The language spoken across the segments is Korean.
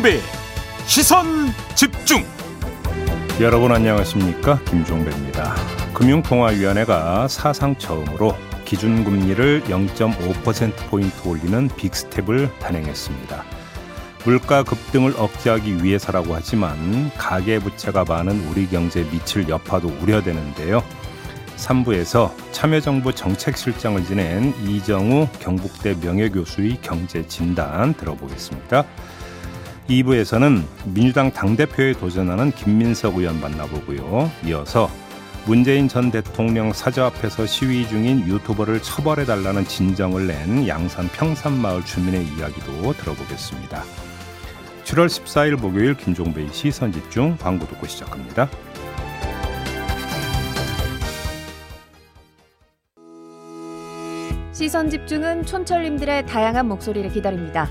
김종배 시선 집중. 여러분 안녕하십니까? 김종배입니다. 금융통화위원회가 사상 처음으로 기준금리를 0.5%포인트 올리는 빅스텝을 단행했습니다. 물가 급등을 억제하기 위해서라고 하지만 가계부채가 많은 우리 경제에 미칠 여파도 우려되는데요. 3부에서 참여정부 정책실장을 지낸 이정우 경북대 명예교수의 경제 진단 들어보겠습니다. 2부에서는 민주당 당대표에 도전하는 김민석 의원 만나보고요. 이어서 문재인 전 대통령 사저 앞에서 시위 중인 유튜버를 처벌해달라는 진정을 낸 양산 평산마을 주민의 이야기도 들어보겠습니다. 7월 14일 목요일 김종배의 시선집중 광고 듣고 시작합니다. 시선 집중은 촌철님들의 다양한 목소리를 기다립니다.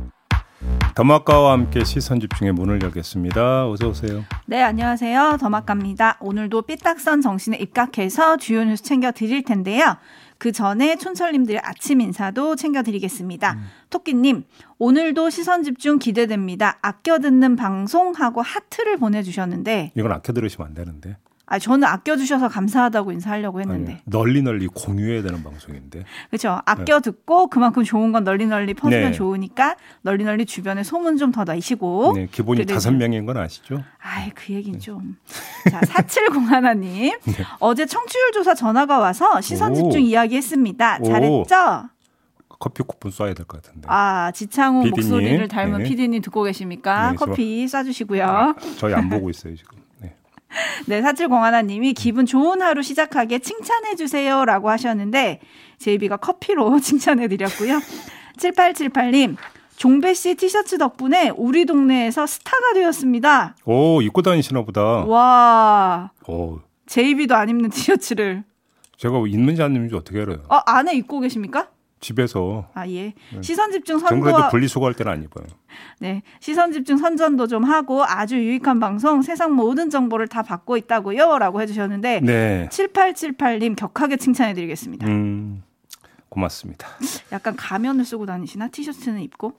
더마카와 함께 시선 집중의 문을 열겠습니다. 어서 오세요. 네, 안녕하세요. 더마카입니다. 오늘도 삐딱선 정신에 입각해서 주요 뉴스 챙겨 드릴 텐데요. 그 전에 촌철님들의 아침 인사도 챙겨드리겠습니다. 음. 토끼님, 오늘도 시선 집중 기대됩니다. 아껴 듣는 방송하고 하트를 보내주셨는데. 이건 아껴 들으시면 안 되는데. 아, 저는 아껴주셔서 감사하다고 인사하려고 했는데. 아니, 널리 널리 공유해야 되는 방송인데. 그렇죠. 아껴 네. 듣고 그만큼 좋은 건 널리 널리 퍼주면 네. 좋으니까 널리 널리 주변에 소문 좀더 내시고. 네, 기본이 다섯 명인 건 아시죠? 아이, 그 얘기는 네. 좀. 자, 4701님. 네. 어제 청취율 조사 전화가 와서 시선 집중 이야기 했습니다. 잘했죠? 커피 쿠폰 쏴야 될 것 같은데. 아 지창호 피디님. 목소리를 닮은 네. 피디님 듣고 계십니까? 네, 커피 쏴주시고요. 아, 저희 안 보고 있어요 지금. 네, 사칠공하나님이 기분 좋은 하루 시작하게 칭찬해주세요 라고 하셨는데, 제이비가 커피로 칭찬해드렸고요. 7878님, 종배 씨 티셔츠 덕분에 우리 동네에서 스타가 되었습니다. 오, 입고 다니시나 보다. 와. 오. 제이비도 안 입는 티셔츠를. 제가 입는지 안 입는지 어떻게 알아요? 어, 안에 입고 계십니까? 집에서 아 예. 네. 시선 집중 선도 그래도 분리수거할 때는 안 입어요. 네. 시선 집중 선전도 좀 하고 아주 유익한 방송 세상 모든 정보를 다 받고 있다고요라고 해 주셨는데 네. 7878님 격하게 칭찬해 드리겠습니다. 음. 고맙습니다. 약간 가면을 쓰고 다니시나 티셔츠는 입고?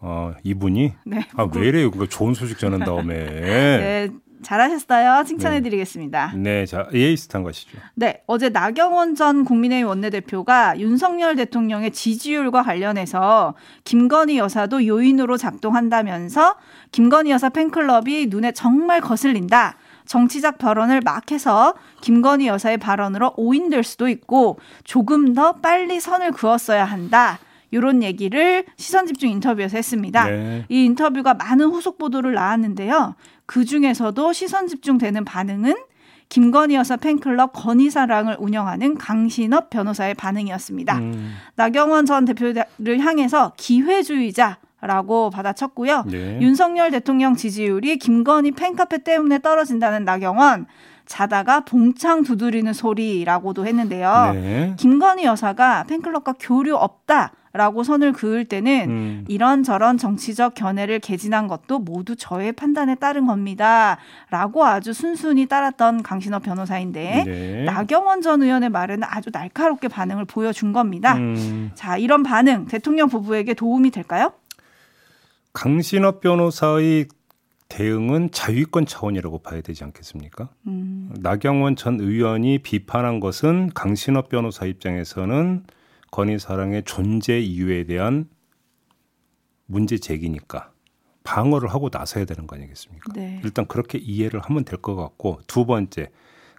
어, 이분이? 네. 아, 왜 이래요? 그거 좋은 소식 전한 다음에. 네. 잘하셨어요. 칭찬해드리겠습니다. 네. 네, 자 예의스탄 것이죠. 네, 어제 나경원 전 국민의힘 원내대표가 윤석열 대통령의 지지율과 관련해서 김건희 여사도 요인으로 작동한다면서 김건희 여사 팬클럽이 눈에 정말 거슬린다. 정치적 발언을 막 해서 김건희 여사의 발언으로 오인될 수도 있고 조금 더 빨리 선을 그었어야 한다. 이런 얘기를 시선 집중 인터뷰에서 했습니다. 네. 이 인터뷰가 많은 후속 보도를 낳았는데요. 그 중에서도 시선 집중되는 반응은 김건희 여사 팬클럽 건희사랑을 운영하는 강신업 변호사의 반응이었습니다. 음. 나경원 전 대표를 향해서 기회주의자 라고 받아쳤고요. 네. 윤석열 대통령 지지율이 김건희 팬카페 때문에 떨어진다는 나경원 자다가 봉창 두드리는 소리라고도 했는데요. 네. 김건희 여사가 팬클럽과 교류 없다. 라고 선을 그을 때는 음. 이런저런 정치적 견해를 개진한 것도 모두 저의 판단에 따른 겁니다. 라고 아주 순순히 따랐던 강신업 변호사인데 네. 나경원 전 의원의 말에는 아주 날카롭게 반응을 보여준 겁니다. 음. 자, 이런 반응 대통령 부부에게 도움이 될까요? 강신업 변호사의 대응은 자위권 차원이라고 봐야 되지 않겠습니까? 음. 나경원 전 의원이 비판한 것은 강신업 변호사 입장에서는 건희 사랑의 존재 이유에 대한 문제 제기니까 방어를 하고 나서야 되는 거 아니겠습니까? 네. 일단 그렇게 이해를 하면 될 것 같고 두 번째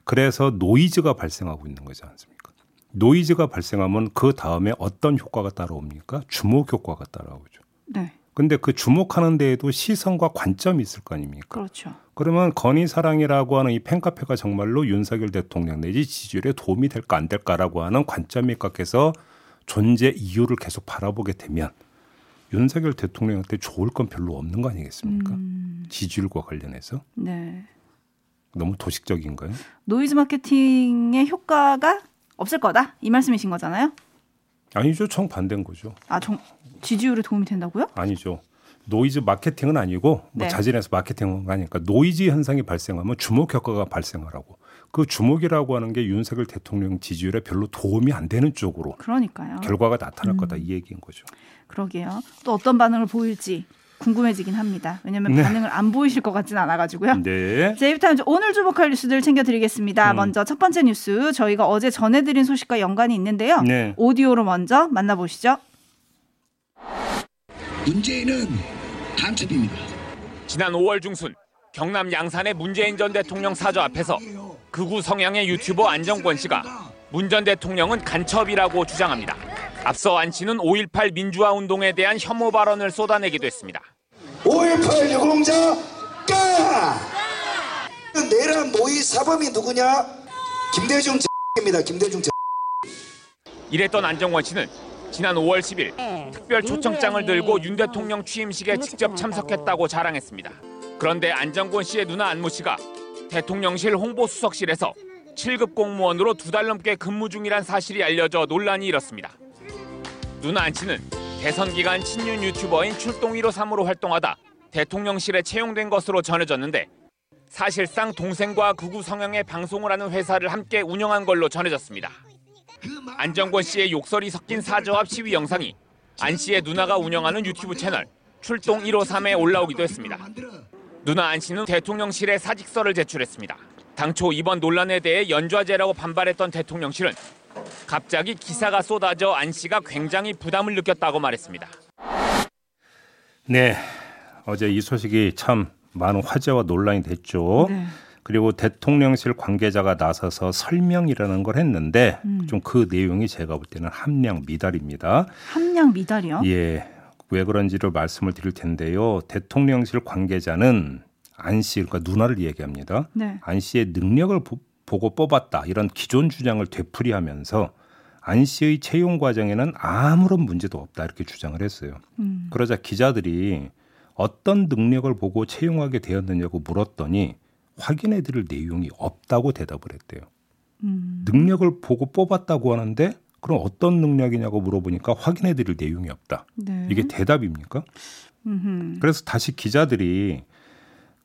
그래서 노이즈가 발생하고 있는 거지 않습니까? 노이즈가 발생하면 그 다음에 어떤 효과가 따라옵니까? 주목 효과가 따라오죠. 네. 근데 그 주목하는 데에도 시선과 관점이 있을 거 아닙니까? 그렇죠. 그러면 건희 사랑이라고 하는 이 팬카페가 정말로 윤석열 대통령 내지 지지율에 도움이 될까 안 될까라고 하는 관점이 각해서 존재 이유를 계속 바라보게 되면 윤석열 대통령한테 좋을 건 별로 없는 거 아니겠습니까? 음. 지지율과 관련해서 네. 너무 도식적인가요? 노이즈 마케팅의 효과가 없을 거다 이 말씀이신 거잖아요. 아니죠. 정 반대인 거죠. 아, 정, 지지율에 도움이 된다고요? 아니죠. 노이즈 마케팅은 아니고 뭐 네. 자진해서 마케팅은 아니니까 노이즈 현상이 발생하면 주목 효과가 발생하라고. 그 주목이라고 하는 게 윤석열 대통령 지지율에 별로 도움이 안 되는 쪽으로 그러니까요. 결과가 나타날 음. 거다 이 얘기인 거죠. 그러게요. 또 어떤 반응을 보일지 궁금해지긴 합니다. 왜냐하면 네. 반응을 안 보이실 것 같진 않아가지고요. 네. 제이비타임즈 오늘 주목할 뉴스들 챙겨드리겠습니다. 음. 먼저 첫 번째 뉴스 저희가 어제 전해드린 소식과 연관이 있는데요. 네. 오디오로 먼저 만나보시죠. 문재인은 간첩입니다. 지난 5월 중순 경남 양산의 문재인 전 대통령 사저 앞에서 극우 성향의 유튜버 안정권 씨가 문 전 대통령은 간첩이라고 주장합니다. 앞서 안 씨는 5.18 민주화 운동에 대한 혐오 발언을 쏟아내기도 했습니다. 5.18 유공자 까! 내란 모의 사범이 누구냐? 김대중 입니다. 김대중 이랬던 안정권 씨는 지난 5월 10일 특별 초청장을 들고 윤 대통령 취임식에 직접 참석했다고 자랑했습니다. 그런데 안정권 씨의 누나 안모 씨가 대통령실 홍보수석실에서 7급 공무원으로 두 달 넘게 근무 중이란 사실이 알려져 논란이 일었습니다. 누나 안 씨는 대선 기간 친윤 유튜버인 출동 1호 3으로 활동하다 대통령실에 채용된 것으로 전해졌는데 사실상 동생과 극우 성향의 방송을 하는 회사를 함께 운영한 걸로 전해졌습니다. 안정권 씨의 욕설이 섞인 사저 앞 시위 영상이 안 씨의 누나가 운영하는 유튜브 채널 출동 153에 올라오기도 했습니다. 누나 안 씨는 대통령실에 사직서를 제출했습니다. 당초 이번 논란에 대해 연좌제라고 반발했던 대통령실은 갑자기 기사가 쏟아져 안 씨가 굉장히 부담을 느꼈다고 말했습니다. 네. 어제 이 소식이 참 많은 화제와 논란이 됐죠. 네. 그리고 대통령실 관계자가 나서서 설명이라는 걸 했는데 음. 좀그 내용이 제가 볼 때는 함량 미달입니다. 함량 미달이요? 예. 왜 그런지를 말씀을 드릴 텐데요. 대통령실 관계자는 안 씨, 그러니까 누나를 얘기합니다. 네. 안 씨의 능력을 보, 고 뽑았다. 이런 기존 주장을 되풀이하면서 안 씨의 채용 과정에는 아무런 문제도 없다. 이렇게 주장을 했어요. 음. 그러자 기자들이 어떤 능력을 보고 채용하게 되었느냐고 물었더니 확인해 드릴 내용이 없다고 대답을 했대요. 음. 능력을 보고 뽑았다고 하는데 그럼 어떤 능력이냐고 물어보니까 확인해 드릴 내용이 없다. 네. 이게 대답입니까? 음흠. 그래서 다시 기자들이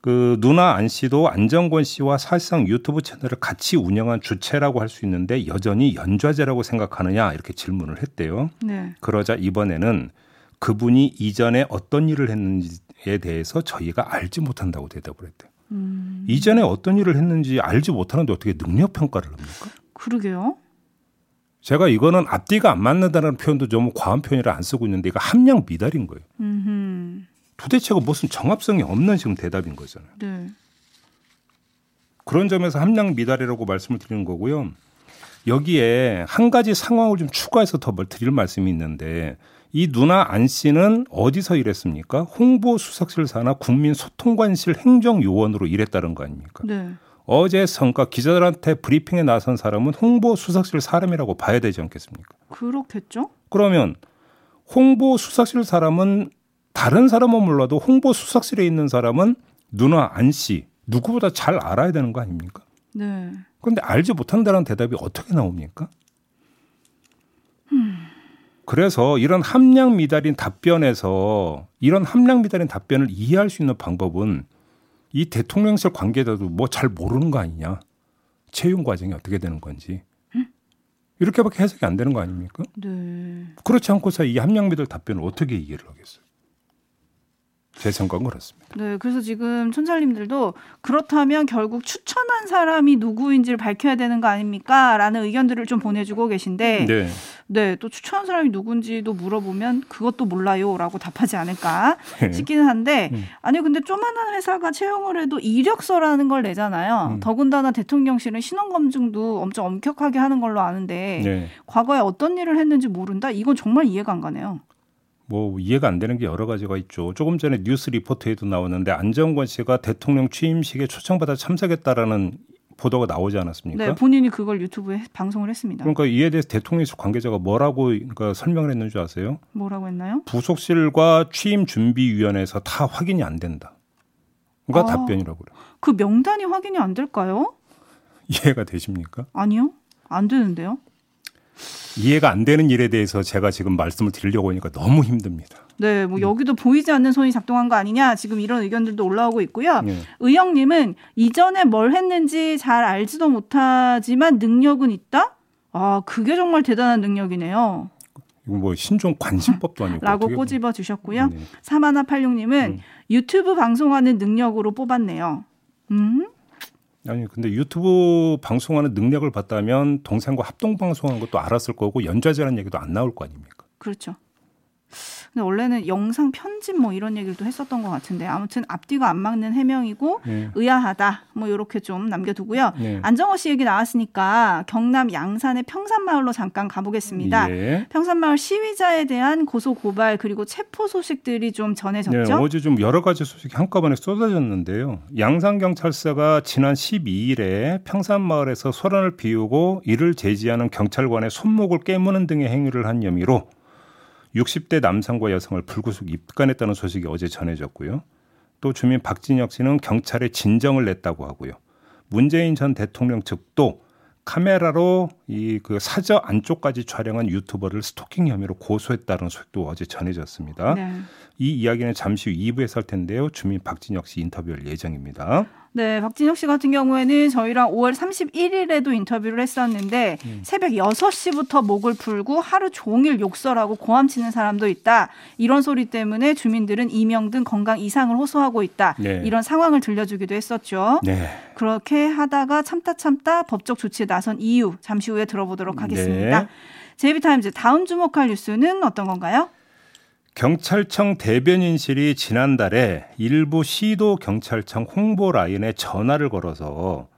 그 누나 안 씨도 안정권 씨와 사실상 유튜브 채널을 같이 운영한 주체라고 할 수 있는데 여전히 연좌제라고 생각하느냐 이렇게 질문을 했대요. 네. 그러자 이번에는 그분이 이전에 어떤 일을 했는지에 대해서 저희가 알지 못한다고 대답을 했대요. 음. 이전에 어떤 일을 했는지 알지 못하는데 어떻게 능력 평가를 합니까? 그러게요. 제가 이거는 앞뒤가 안 맞는다는 표현도 좀 과한 표현이라 안 쓰고 있는데 이거 함량 미달인 거예요. 음흠. 도대체가 무슨 정합성이 없는 지금 대답인 거잖아요. 네. 그런 점에서 함량 미달이라고 말씀을 드리는 거고요. 여기에 한 가지 상황을 좀 추가해서 더 드릴 말씀이 있는데 이 누나 안 씨는 어디서 일했습니까? 홍보수석실 사나 국민소통관실 행정요원으로 일했다는 거 아닙니까? 네. 어제 성과 기자들한테 브리핑에 나선 사람은 홍보 수석실 사람이라고 봐야 되지 않겠습니까? 그렇겠죠? 그러면 홍보 수석실 사람은 다른 사람은 몰라도 홍보 수석실에 있는 사람은 누나 안 씨 누구보다 잘 알아야 되는 거 아닙니까? 네. 그런데 알지 못한다는 대답이 어떻게 나옵니까? 그래서 이런 함량 미달인 답변에서 이런 함량 미달인 답변을 이해할 수 있는 방법은 이 대통령실 관계자도 뭐 잘 모르는 거 아니냐. 채용 과정이 어떻게 되는 건지. 이렇게밖에 해석이 안 되는 거 아닙니까? 네. 그렇지 않고서 이 함량 미달 답변을 어떻게 이해를 하겠어요? 제 생각은 그렇습니다. 네, 그래서 지금 촌철님들도 그렇다면 결국 추천한 사람이 누구인지를 밝혀야 되는 거 아닙니까? 라는 의견들을 좀 보내주고 계신데, 네. 네. 또 추천한 사람이 누군지도 물어보면 그것도 몰라요 라고 답하지 않을까 네. 싶기는 한데, 음. 아니, 근데 조만한 회사가 채용을 해도 이력서라는 걸 내잖아요. 음. 더군다나 대통령실은 신원 검증도 엄청 엄격하게 하는 걸로 아는데, 네. 과거에 어떤 일을 했는지 모른다? 이건 정말 이해가 안 가네요. 뭐 이해가 안 되는 게 여러 가지가 있죠. 조금 전에 뉴스 리포트에도 나오는데 안정권 씨가 대통령 취임식에 초청받아 참석했다라는 보도가 나오지 않았습니까? 네, 본인이 그걸 유튜브에 방송을 했습니다. 그러니까 이에 대해서 대통령실 관계자가 뭐라고 그러니까 설명을 했는 줄 아세요? 뭐라고 했나요? 부속실과 취임 준비위원회에서 다 확인이 안 된다. 아, 답변이라고 그래요. 그 명단이 확인이 안 될까요? 이해가 되십니까? 아니요. 안 되는데요. 이해가 안 되는 일에 대해서 제가 지금 말씀을 드리려고 하니까 너무 힘듭니다. 네, 뭐 여기도 보이지 않는 손이 작동한 거 아니냐 지금 이런 의견들도 올라오고 있고요. 네. 의영님은 이전에 뭘 했는지 잘 알지도 못하지만 능력은 있다. 아, 그게 정말 대단한 능력이네요. 뭐 신종 관심법도 아니고 라고 꼬집어 주셨고요. 네. 사마나 팔육님은 음. 유튜브 방송하는 능력으로 뽑았네요. 음? 아니 근데 유튜브 방송하는 능력을 봤다면 동생과 합동 방송하는 것도 알았을 거고 연좌제라는 얘기도 안 나올 거 아닙니까? 그렇죠. 근데 원래는 영상 편집 뭐 이런 얘기도 했었던 것 같은데 아무튼 앞뒤가 안 맞는 해명이고 네. 의아하다 뭐 이렇게 좀 남겨두고요. 네. 안정호 씨 얘기 나왔으니까 경남 양산의 평산마을로 잠깐 가보겠습니다. 예. 평산마을 시위자에 대한 고소 고발 그리고 체포 소식들이 좀 네, 전해졌죠. 어제 좀 여러 가지 소식이 한꺼번에 쏟아졌는데요. 양산 경찰서가 지난 12일에 평산마을에서 소란을 피우고 이를 제지하는 경찰관의 손목을 깨무는 등의 행위를 한 혐의로 60대 남성과 여성을 불구속 입건했다는 소식이 어제 전해졌고요. 또 주민 박진혁 씨는 경찰에 진정을 냈다고 하고요. 문재인 전 대통령 측도 카메라로 이 그 사저 안쪽까지 촬영한 유튜버를 스토킹 혐의로 고소했다는 소식도 어제 전해졌습니다. 네. 이 이야기는 잠시 후 2부에서 할 텐데요. 주민 박진혁 씨 인터뷰할 예정입니다. 네, 박진혁 씨 같은 경우에는 저희랑 5월 31일에도 인터뷰를 했었는데 음. 새벽 6시부터 목을 풀고 하루 종일 욕설하고 고함 치는 사람도 있다. 이런 소리 때문에 주민들은 이명 등 건강 이상을 호소하고 있다. 네. 이런 상황을 들려주기도 했었죠. 네. 그렇게 하다가 참다 참다 법적 조치에 나선 이유 잠시 후에 들어보도록 하겠습니다. 네. 제이비타임즈 다음 주목할 뉴스는 어떤 건가요? 경찰청 대변인실이 지난달에 일부 시도 경찰청 홍보 라인에 전화를 걸어서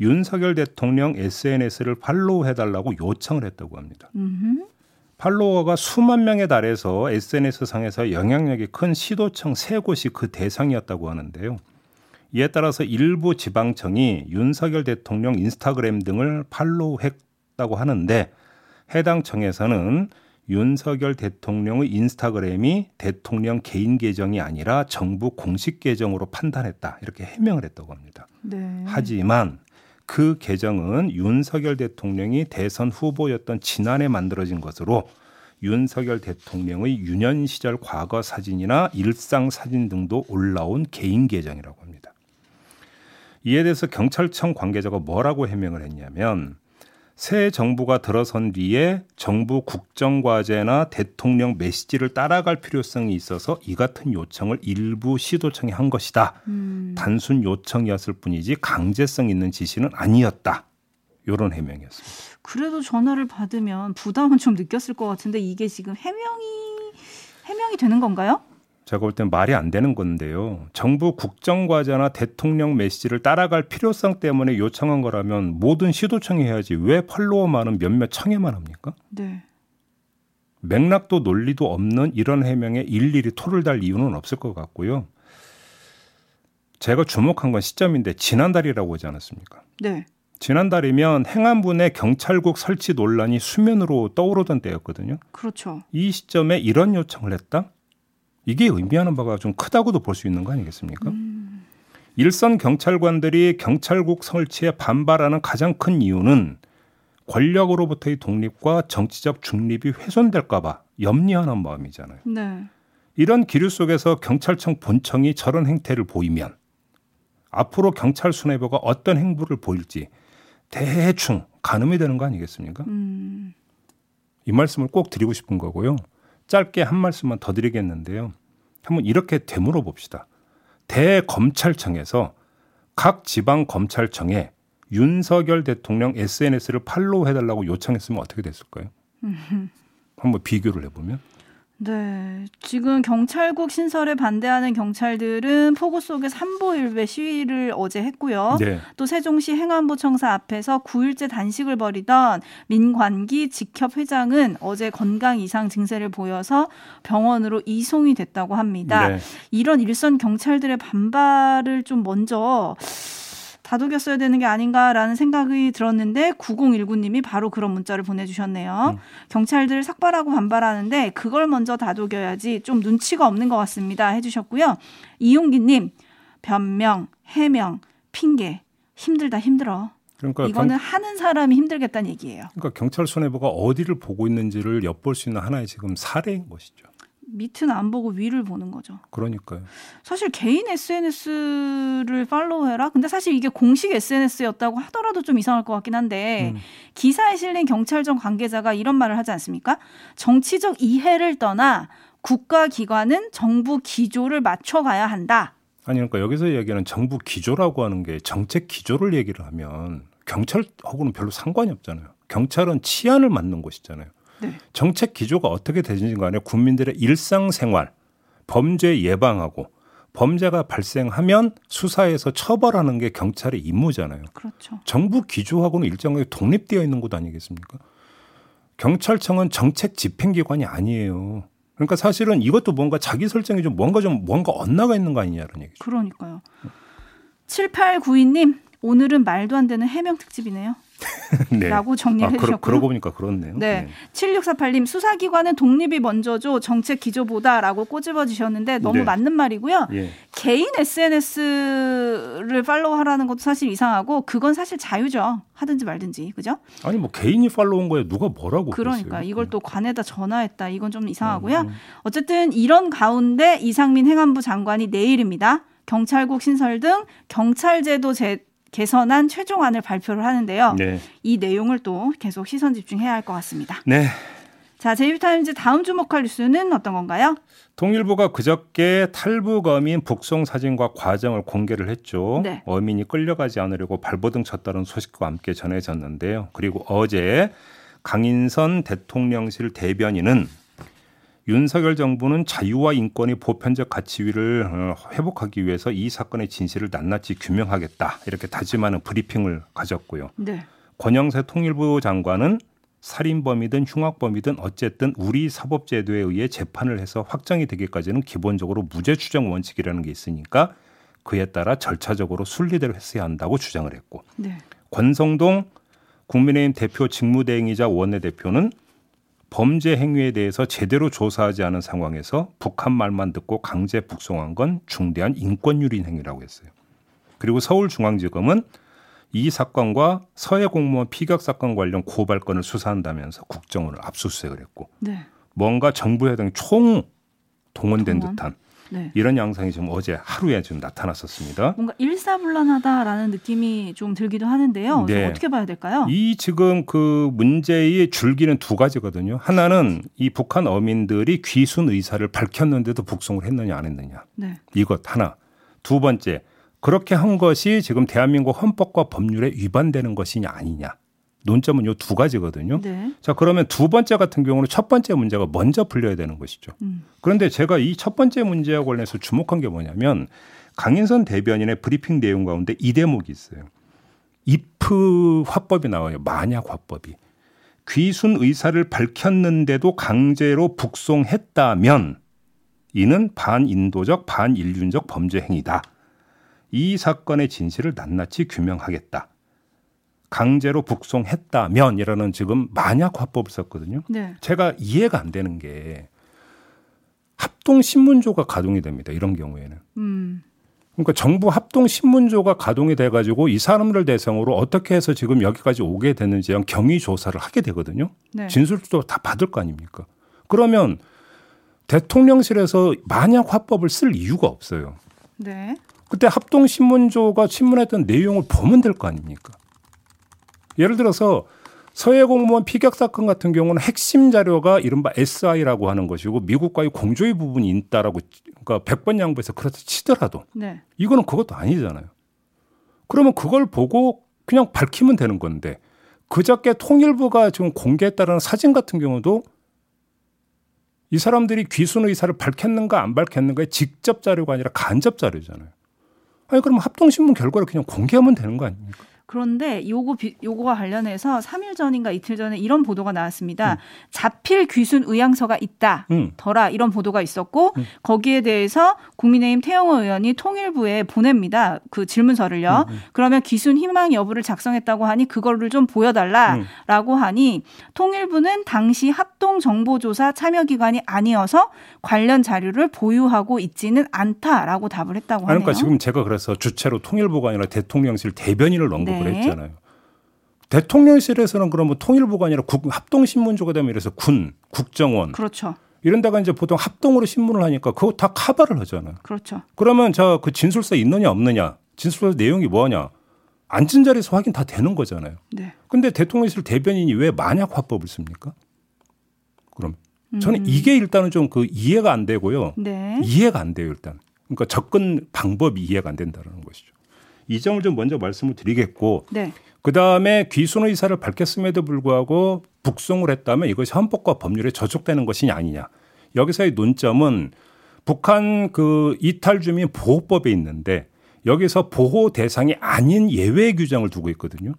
윤석열 대통령 SNS를 팔로우해달라고 요청을 했다고 합니다. 음흠. 팔로워가 수만 명에 달해서 SNS 상에서 영향력이 큰 시도청 세 곳이 그 대상이었다고 하는데요. 이에 따라서 일부 지방청이 윤석열 대통령 인스타그램 등을 팔로우했다고 하는데 해당 청에서는 윤석열 대통령의 인스타그램이 대통령 개인 계정이 아니라 정부 공식 계정으로 판단했다 이렇게 해명을 했다고 합니다. 네. 하지만 그 계정은 윤석열 대통령이 대선 후보였던 지난해 만들어진 것으로 윤석열 대통령의 유년 시절 과거 사진이나 일상 사진 등도 올라온 개인 계정이라고 합니다. 이에 대해서 경찰청 관계자가 뭐라고 해명을 했냐면 새 정부가 들어선 뒤에 정부 국정과제나 대통령 메시지를 따라갈 필요성이 있어서 이 같은 요청을 일부 시도청이 한 것이다. 음. 단순 요청이었을 뿐이지 강제성 있는 지시는 아니었다. 이런 해명이었습니다. 그래도 전화를 받으면 부담은 좀 느꼈을 것 같은데 이게 지금 해명이 해명이 되는 건가요? 제가 볼 땐 말이 안 되는 건데요. 정부 국정과제나 대통령 메시지를 따라갈 필요성 때문에 요청한 거라면 모든 시도청이 해야지 왜 팔로워 많은 몇몇 청에만 합니까? 네. 맥락도 논리도 없는 이런 해명에 일일이 토를 달 이유는 없을 것 같고요. 제가 주목한 건 시점인데 지난달이라고 하지 않았습니까? 네. 지난달이면 행안부 내 경찰국 설치 논란이 수면으로 떠오르던 때였거든요. 그렇죠. 이 시점에 이런 요청을 했다? 이게 의미하는 바가 좀 크다고도 볼 수 있는 거 아니겠습니까? 일선 경찰관들이 경찰국 설치에 반발하는 가장 큰 이유는 권력으로부터의 독립과 정치적 중립이 훼손될까봐 염려하는 마음이잖아요. 네. 이런 기류 속에서 경찰청 본청이 저런 행태를 보이면 앞으로 경찰 수뇌부가 어떤 행보를 보일지 대충 가늠이 되는 거 아니겠습니까? 음. 이 말씀을 꼭 드리고 싶은 거고요. 짧게 한 말씀만 더 드리겠는데요. 한번 이렇게 되물어 봅시다. 대검찰청에서 각 지방 검찰청에 윤석열 대통령 SNS를 팔로우 해달라고 요청했으면 어떻게 됐을까요? 한번 비교를 해보면 네. 지금 경찰국 신설에 반대하는 경찰들은 폭우 속에 삼보일배 시위를 어제 했고요. 네. 또 세종시 행안부 청사 앞에서 9일째 단식을 벌이던 민관기 직협 회장은 어제 건강 이상 증세를 보여서 병원으로 이송이 됐다고 합니다. 네. 이런 일선 경찰들의 반발을 좀 먼저 다독였어야 되는 게 아닌가라는 생각이 들었는데 9019님이 바로 그런 문자를 보내주셨네요. 음. 경찰들 삭발하고 반발하는데 그걸 먼저 다독여야지 좀 눈치가 없는 것 같습니다. 해주셨고요. 이용기님 변명, 해명, 핑계 힘들다 힘들어. 그러니까 이거는 경, 하는 사람이 힘들겠다는 얘기예요. 그러니까 경찰 수뇌부가 어디를 보고 있는지를 엿볼 수 있는 하나의 지금 사례인 것이죠. 밑은 안 보고 위를 보는 거죠. 그러니까요. 사실 개인 SNS를 팔로우해라. 근데 사실 이게 공식 SNS였다고 하더라도 좀 이상할 것 같긴 한데 음. 기사에 실린 경찰청 관계자가 이런 말을 하지 않습니까? 정치적 이해를 떠나 국가 기관은 정부 기조를 맞춰가야 한다. 아니 그러니까 여기서 얘기하는 정부 기조라고 하는 게 정책 기조를 얘기를 하면 경찰하고는 별로 상관이 없잖아요. 경찰은 치안을 맡는 곳이잖아요. 네. 정책 기조가 어떻게 되든지 간에 국민들의 일상생활, 범죄 예방하고 범죄가 발생하면 수사해서 처벌하는 게 경찰의 임무잖아요. 그렇죠. 정부 기조하고는 일정하게 독립되어 있는 곳 아니겠습니까? 경찰청은 정책 집행기관이 아니에요. 그러니까 사실은 이것도 뭔가 자기 설정이 좀 뭔가 좀 뭔가 엇나가 있는 거 아니냐는 얘기죠. 그러니까요. 7892님, 오늘은 말도 안 되는 해명 특집이네요. 네. 라고 정리를 아, 그러, 해주셨고요. 그러고 보니까 그렇네요. 네. 7648님, 수사기관은 독립이 먼저죠. 정책 기조보다라고 꼬집어 주셨는데 너무 네. 맞는 말이고요. 예. 개인 SNS를 팔로우하라는 것도 사실 이상하고 그건 사실 자유죠. 하든지 말든지. 그죠? 아니 뭐 개인이 팔로우한 거에 누가 뭐라고 그러니까 그랬어요? 이걸 또 관에다 전화했다. 이건 좀 이상하고요. 음, 음. 어쨌든 이런 가운데 이상민 행안부 장관이 내일입니다. 경찰국 신설 등 경찰제도 제, 개선안 최종안을 발표를 하는데요. 네. 이 내용을 또 계속 시선 집중해야 할 것 같습니다. 네. 자, 제이비타임즈 다음 주목할 뉴스는 어떤 건가요? 통일부가 그저께 탈북 어민 북송 사진과 과정을 공개를 했죠. 네. 어민이 끌려가지 않으려고 발버둥 쳤다는 소식과 함께 전해졌는데요. 그리고 어제 강인선 대통령실 대변인은 윤석열 정부는 자유와 인권의 보편적 가치위를 어, 회복하기 위해서 이 사건의 진실을 낱낱이 규명하겠다 이렇게 다짐하는 브리핑을 가졌고요. 네. 권영세 통일부 장관은 살인범이든 흉악범이든 어쨌든 우리 사법제도에 의해 재판을 해서 확정이 되기까지는 기본적으로 무죄 추정 원칙이라는 게 있으니까 그에 따라 절차적으로 순리대로 했어야 한다고 주장을 했고 네. 권성동 국민의힘 대표 직무대행이자 원내대표는 범죄 행위에 대해서 제대로 조사하지 않은 상황에서 북한 말만 듣고 강제 북송한 건 중대한 인권유린 행위라고 했어요. 그리고 서울중앙지검은 이 사건과 서해 공무원 피격 사건 관련 고발건을 수사한다면서 국정원을 압수수색을 했고 네. 뭔가 정부 여당 총 동원된 동원? 듯한 네. 이런 양상이 지금 어제 하루에 좀 나타났었습니다. 뭔가 일사불란하다라는 느낌이 좀 들기도 하는데요. 네. 좀 어떻게 봐야 될까요? 이 지금 그 문제의 줄기는 두 가지거든요. 하나는 이 북한 어민들이 귀순 의사를 밝혔는데도 북송을 했느냐 안 했느냐. 네. 이것 하나. 두 번째. 그렇게 한 것이 지금 대한민국 헌법과 법률에 위반되는 것이냐 아니냐. 논점은 요 두 가지거든요. 네. 자, 그러면 두 번째 같은 경우는 첫 번째 문제가 먼저 풀려야 되는 것이죠. 음. 그런데 제가 이 첫 번째 문제와 관련해서 주목한 게 뭐냐면 강인선 대변인의 브리핑 내용 가운데 이 대목이 있어요. if 화법이 나와요. 만약 화법이. 귀순 의사를 밝혔는데도 강제로 북송했다면 이는 반인도적 반인륜적 범죄 행위다. 이 사건의 진실을 낱낱이 규명하겠다. 강제로 북송했다면이라는 지금 만약 화법을 썼거든요. 네. 제가 이해가 안 되는 게 합동 신문조가 가동이 됩니다. 이런 경우에는. 음. 그러니까 정부 합동 신문조가 가동이 돼 가지고 이 사람들 대상으로 어떻게 해서 지금 여기까지 오게 됐는지 한 경위 조사를 하게 되거든요. 네. 진술도 다 받을 거 아닙니까? 그러면 대통령실에서 만약 화법을 쓸 이유가 없어요. 네. 그때 합동 신문조가 신문했던 내용을 보면 될 거 아닙니까? 예를 들어서 서해 공무원 피격 사건 같은 경우는 핵심 자료가 이른바 SI라고 하는 것이고 미국과의 공조의 부분이 있다라고 그러니까 100번 양보해서 그렇다 치더라도 네. 이거는 그것도 아니잖아요. 그러면 그걸 보고 그냥 밝히면 되는 건데 그저께 통일부가 지금 공개했다는 사진 같은 경우도 이 사람들이 귀순 의사를 밝혔는가 안 밝혔는가의 직접 자료가 아니라 간접 자료잖아요. 아니 그럼 합동신문 결과를 그냥 공개하면 되는 거 아닙니까? 그런데 요거 비, 요거와 관련해서 3일 전인가 이틀 전에 이런 보도가 나왔습니다. 자필 귀순 의향서가 있다. 음. 더라 이런 보도가 있었고 거기에 대해서 국민의힘 태영호 의원이 통일부에 보냅니다. 그 질문서를요. 그러면 귀순 희망 여부를 작성했다고 하니 그거를 좀 보여달라라고 하니 통일부는 당시 합동 정보조사 참여 기관이 아니어서 관련 자료를 보유하고 있지는 않다라고 답을 했다고 아니, 하네요. 그러니까 지금 제가 그래서 주체로 통일부가 아니라 대통령실 대변인을 언급을 네. 했잖아요. 대통령실에서는 그러면 통일부가 아니라 국, 합동신문조가 되면 이래서 군, 국정원 그렇죠. 이런 데가 이제 보통 합동으로 신문을 하니까 그거 다 카바를 하잖아요. 그렇죠. 그러면 자그 진술서 있느냐 없느냐 진술서 내용이 뭐냐 앉은 자리에서 확인 다 되는 거잖아요. 네. 근데 대통령실 대변인이 왜 만약 화법을 씁니까? 그럼 저는 음. 이게 일단은 좀 그 이해가 안 되고요. 네. 이해가 안 돼요, 일단. 그러니까 접근 방법이 이해가 안 된다는 것이죠. 이 점을 좀 먼저 말씀을 드리겠고 네. 그 다음에 귀순 의사를 밝혔음에도 불구하고 북송을 했다면 이것이 헌법과 법률에 저촉되는 것이냐 아니냐. 여기서의 논점은 북한 그 이탈 주민 보호법에 있는데 여기서 보호 대상이 아닌 예외 규정을 두고 있거든요.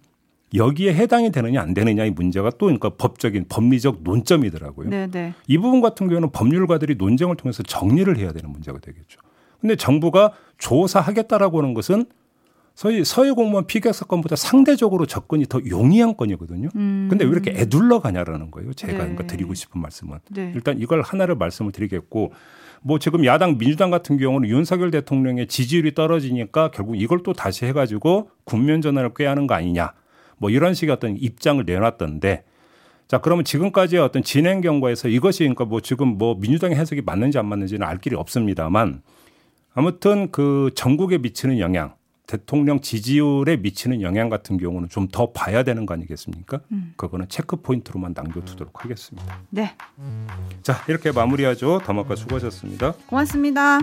여기에 해당이 되느냐 안 되느냐의 문제가 또 그러니까 법적인 법리적 논점이더라고요. 네, 네. 이 부분 같은 경우는 법률가들이 논쟁을 통해서 정리를 해야 되는 문제가 되겠죠. 근데 정부가 조사하겠다라고 하는 것은 소위 서해 공무원 피격 사건보다 상대적으로 접근이 더 용이한 건이거든요. 근데 왜 이렇게 애둘러 가냐라는 거예요. 제가 네. 그러니까 드리고 싶은 말씀은 네. 일단 이걸 하나를 말씀을 드리겠고 뭐 지금 야당 민주당 같은 경우는 윤석열 대통령의 지지율이 떨어지니까 결국 이걸 또 다시 해가지고 국면 전환을 꾀하는 거 아니냐. 뭐 이런 식의 어떤 입장을 내놨던데 자 그러면 지금까지의 어떤 진행 경과에서 이것이 그러니까 뭐 지금 뭐 민주당의 해석이 맞는지 안 맞는지는 알 길이 없습니다만 아무튼 그 전국에 미치는 영향 대통령 지지율에 미치는 영향 같은 경우는 좀 더 봐야 되는 거 아니겠습니까? 그거는 체크 포인트로만 남겨두도록 하겠습니다. 네. 자 이렇게 마무리하죠. 더마카 수고하셨습니다. 고맙습니다.